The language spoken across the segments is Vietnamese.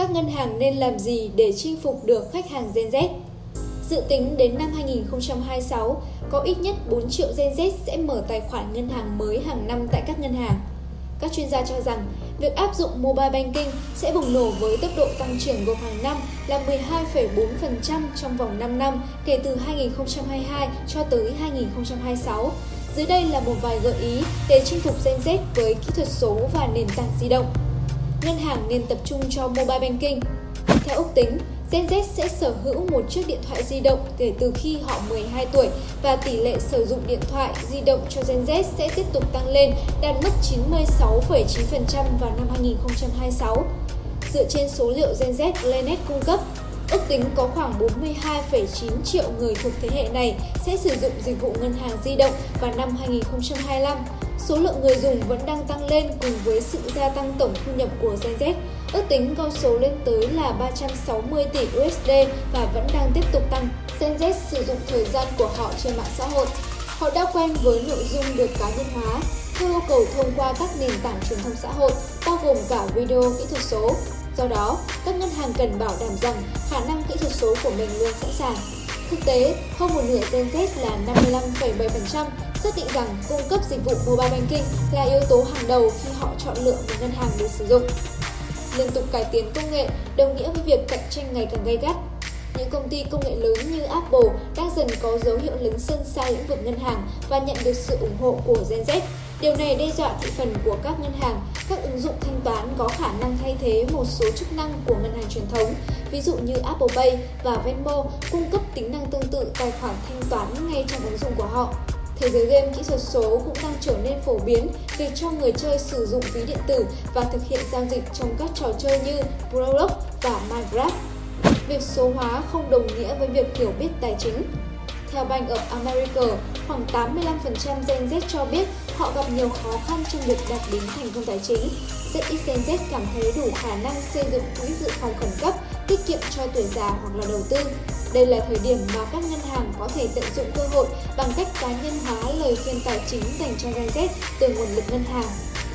các ngân hàng nên làm gì để chinh phục được khách hàng Gen Z? Dự tính đến năm 2026, có ít nhất 4 triệu Gen Z sẽ mở tài khoản ngân hàng mới hàng năm tại các ngân hàng. Các chuyên gia cho rằng, việc áp dụng mobile banking sẽ bùng nổ với tốc độ tăng trưởng gộp hàng năm là 12,4% trong vòng 5 năm kể từ 2022 cho tới 2026. Dưới đây là một vài gợi ý để chinh phục Gen Z với kỹ thuật số và nền tảng di động. Ngân hàng nên tập trung cho mobile banking. Theo ước tính, Gen Z sẽ sở hữu một chiếc điện thoại di động kể từ khi họ 12 tuổi và tỷ lệ sử dụng điện thoại di động cho Gen Z sẽ tiếp tục tăng lên, đạt mức 96,9% vào năm 2026. Dựa trên số liệu Gen Z Planet cung cấp, ước tính có khoảng 42,9 triệu người thuộc thế hệ này sẽ sử dụng dịch vụ ngân hàng di động vào năm 2025. Số lượng người dùng vẫn đang tăng lên cùng với sự gia tăng tổng thu nhập của Gen Z. Ước tính con số lên tới là 360 tỷ USD và vẫn đang tiếp tục tăng. Gen Z sử dụng thời gian của họ trên mạng xã hội. Họ đã quen với nội dung được cá nhân hóa, theo yêu cầu thông qua các nền tảng truyền thông xã hội, bao gồm cả video kỹ thuật số. Do đó, các ngân hàng cần bảo đảm rằng khả năng kỹ thuật số của mình luôn sẵn sàng. Thực tế, hơn một nửa Gen Z là 55,7% xác định rằng cung cấp dịch vụ mobile banking là yếu tố hàng đầu khi họ chọn lựa một ngân hàng để sử dụng. Liên tục cải tiến công nghệ đồng nghĩa với việc cạnh tranh ngày càng gay gắt. Những công ty công nghệ lớn như Apple đang dần có dấu hiệu lấn sân xa lĩnh vực ngân hàng và nhận được sự ủng hộ của Gen Z. Điều này đe dọa thị phần của các ngân hàng, các ứng dụng thanh toán có khả năng thay thế một số chức năng của ngân hàng truyền thống, ví dụ như Apple Pay và Venmo cung cấp tính năng tương tự tài khoản thanh toán ngay trong ứng dụng của họ. Thế giới game kỹ thuật số cũng đang trở nên phổ biến việc cho người chơi sử dụng ví điện tử và thực hiện giao dịch trong các trò chơi như Roblox và Minecraft. Việc số hóa không đồng nghĩa với việc hiểu biết tài chính. Theo Bank of America, khoảng 85% Gen Z cho biết họ gặp nhiều khó khăn trong việc đạt đến thành công tài chính. Rất ít Gen Z cảm thấy đủ khả năng xây dựng quỹ dự phòng khẩn cấp, tiết kiệm cho tuổi già hoặc là đầu tư. Đây là thời điểm mà các ngân hàng có thể tận dụng cơ hội bằng cách cá nhân hóa lời khuyên tài chính dành cho Gen Z từ nguồn lực ngân hàng.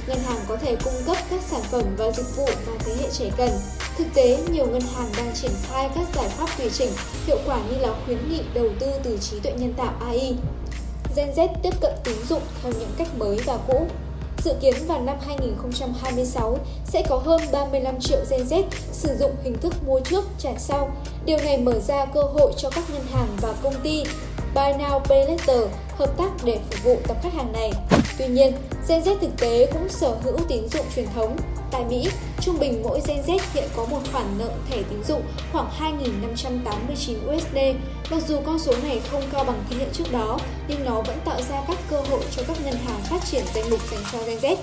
Ngân hàng có thể cung cấp các sản phẩm và dịch vụ mà thế hệ trẻ cần. Thực tế, nhiều ngân hàng đang triển khai các giải pháp tùy chỉnh hiệu quả như là khuyến nghị đầu tư từ trí tuệ nhân tạo AI. Gen Z tiếp cận tín dụng theo những cách mới và cũ. Dự kiến vào năm 2026 sẽ có hơn 35 triệu Gen Z sử dụng hình thức mua trước, trả sau. Điều này mở ra cơ hội cho các ngân hàng và công ty Buy Now Pay Later hợp tác để phục vụ tập khách hàng này. Tuy nhiên, Gen Z thực tế cũng sở hữu tín dụng truyền thống. Tại Mỹ, trung bình mỗi Gen Z hiện có một khoản nợ thẻ tín dụng khoảng 2.589 USD. Mặc dù con số này không cao bằng thế hệ trước đó, nhưng nó vẫn tạo ra các cơ hội cho các ngân hàng phát triển danh mục dành cho Gen Z.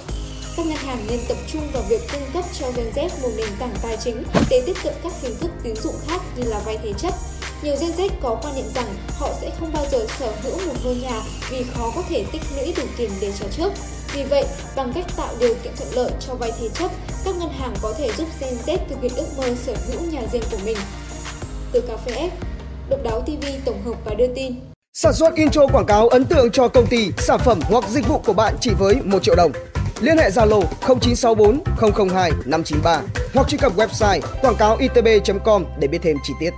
Các ngân hàng nên tập trung vào việc cung cấp cho Gen Z một nền tảng tài chính để tiếp cận các hình thức tín dụng khác như là vay thế chấp, nhiều Gen Z có quan niệm rằng họ sẽ không bao giờ sở hữu một ngôi nhà vì khó có thể tích lũy đủ tiền để trả trước. Vì vậy, bằng cách tạo điều kiện thuận lợi cho vay thế chấp, các ngân hàng có thể giúp Gen Z thực hiện ước mơ sở hữu nhà riêng của mình. Từ Cà phê F, Độc đáo TV tổng hợp và đưa tin. Sản xuất intro quảng cáo ấn tượng cho công ty, sản phẩm hoặc dịch vụ của bạn chỉ với 1 triệu đồng. Liên hệ Zalo 0964 002 593 hoặc truy cập website quảng cáo itb.com để biết thêm chi tiết.